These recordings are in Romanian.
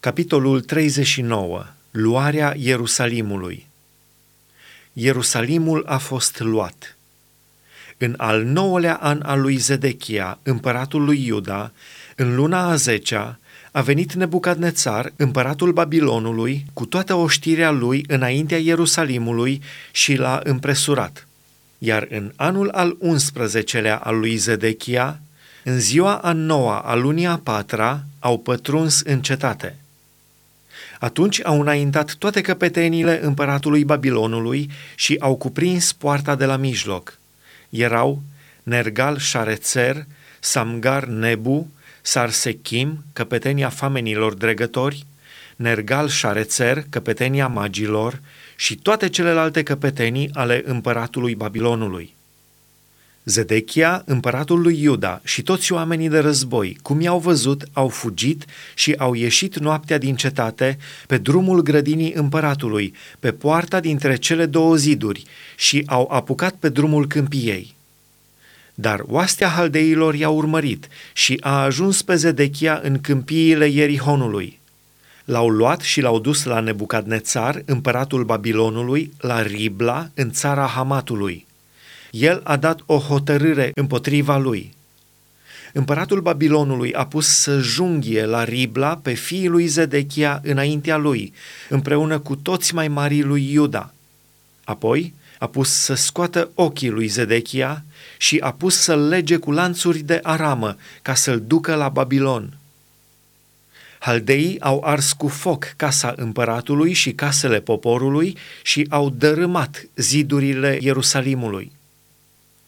Capitolul 39. Luarea Ierusalimului. Ierusalimul a fost luat. În al nouălea an al lui Zedechia, împăratul lui Iuda, în luna a zecea, a venit Nebucadnețar, împăratul Babilonului, cu toată oștirea lui înaintea Ierusalimului și l-a împresurat. Iar în anul al 11-lea al lui Zedechia, în ziua a noua a lunii a patra, au pătruns în cetate – atunci au înaintat toate căpetenile împăratului Babilonului și au cuprins poarta de la mijloc. Erau Nergal Șarețer, Samgar Nebu, Sarsechim, căpetenia famenilor dregători, Nergal Șarețer, căpetenia magilor și toate celelalte căpetenii ale împăratului Babilonului. Zedechia, împăratul lui Iuda și toți oamenii de război, cum i-au văzut, au fugit și au ieșit noaptea din cetate pe drumul grădinii împăratului, pe poarta dintre cele două ziduri și au apucat pe drumul câmpiei. Dar oastea haldeilor i-a urmărit și a ajuns pe Zedechia în câmpiile Ierihonului. L-au luat și l-au dus la Nebucadnețar, împăratul Babilonului, la Ribla, în țara Hamatului el a dat o hotărâre împotriva lui. Împăratul Babilonului a pus să junghie la Ribla pe fiii lui Zedechia înaintea lui, împreună cu toți mai marii lui Iuda. Apoi a pus să scoată ochii lui Zedechia și a pus să-l lege cu lanțuri de aramă ca să-l ducă la Babilon. Haldeii au ars cu foc casa împăratului și casele poporului și au dărâmat zidurile Ierusalimului.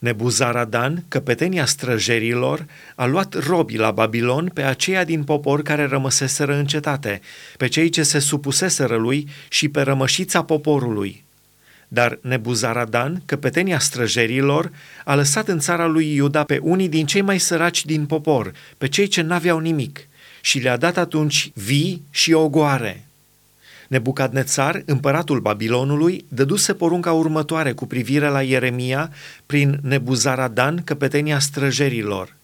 Nebuzaradan, căpetenia străjerilor, a luat robi la Babilon pe aceia din popor care rămăseseră în cetate, pe cei ce se supuseseră lui și pe rămășița poporului. Dar Nebuzaradan, căpetenia străjerilor, a lăsat în țara lui Iuda pe unii din cei mai săraci din popor, pe cei ce n-aveau nimic, și le-a dat atunci vii și ogoare. Nebucadnețar, împăratul Babilonului, dăduse porunca următoare cu privire la Ieremia prin Nebuzaradan, căpetenia străjerilor.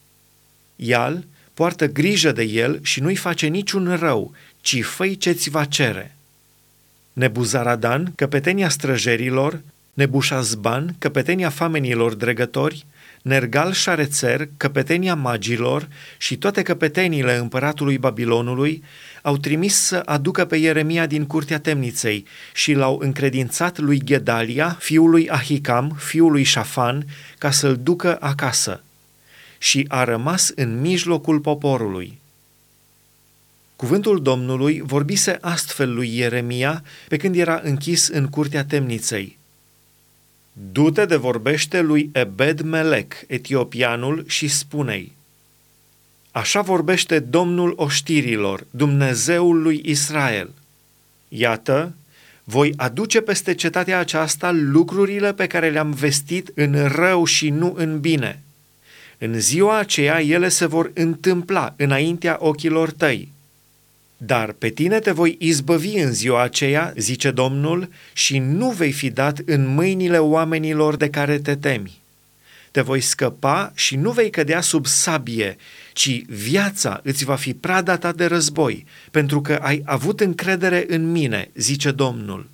Ial poartă grijă de el și nu-i face niciun rău, ci făi ce-ți va cere. Nebuzaradan, căpetenia străjerilor, Nebușazban, căpetenia famenilor dregători, Nergal Șarețer, căpetenia magilor și toate căpeteniile împăratului Babilonului au trimis să aducă pe Ieremia din curtea temniței și l-au încredințat lui Gedalia, fiul lui Ahicam, fiul lui Șafan, ca să-l ducă acasă. Și a rămas în mijlocul poporului. Cuvântul Domnului vorbise astfel lui Ieremia pe când era închis în curtea temniței. Du-te de vorbește lui Ebed Melec, etiopianul, și spune-i, Așa vorbește Domnul oștirilor, Dumnezeul lui Israel. Iată, voi aduce peste cetatea aceasta lucrurile pe care le-am vestit în rău și nu în bine. În ziua aceea ele se vor întâmpla înaintea ochilor tăi. Dar pe tine te voi izbăvi în ziua aceea, zice Domnul, și nu vei fi dat în mâinile oamenilor de care te temi. Te voi scăpa și nu vei cădea sub sabie, ci viața îți va fi prada ta de război, pentru că ai avut încredere în mine, zice Domnul.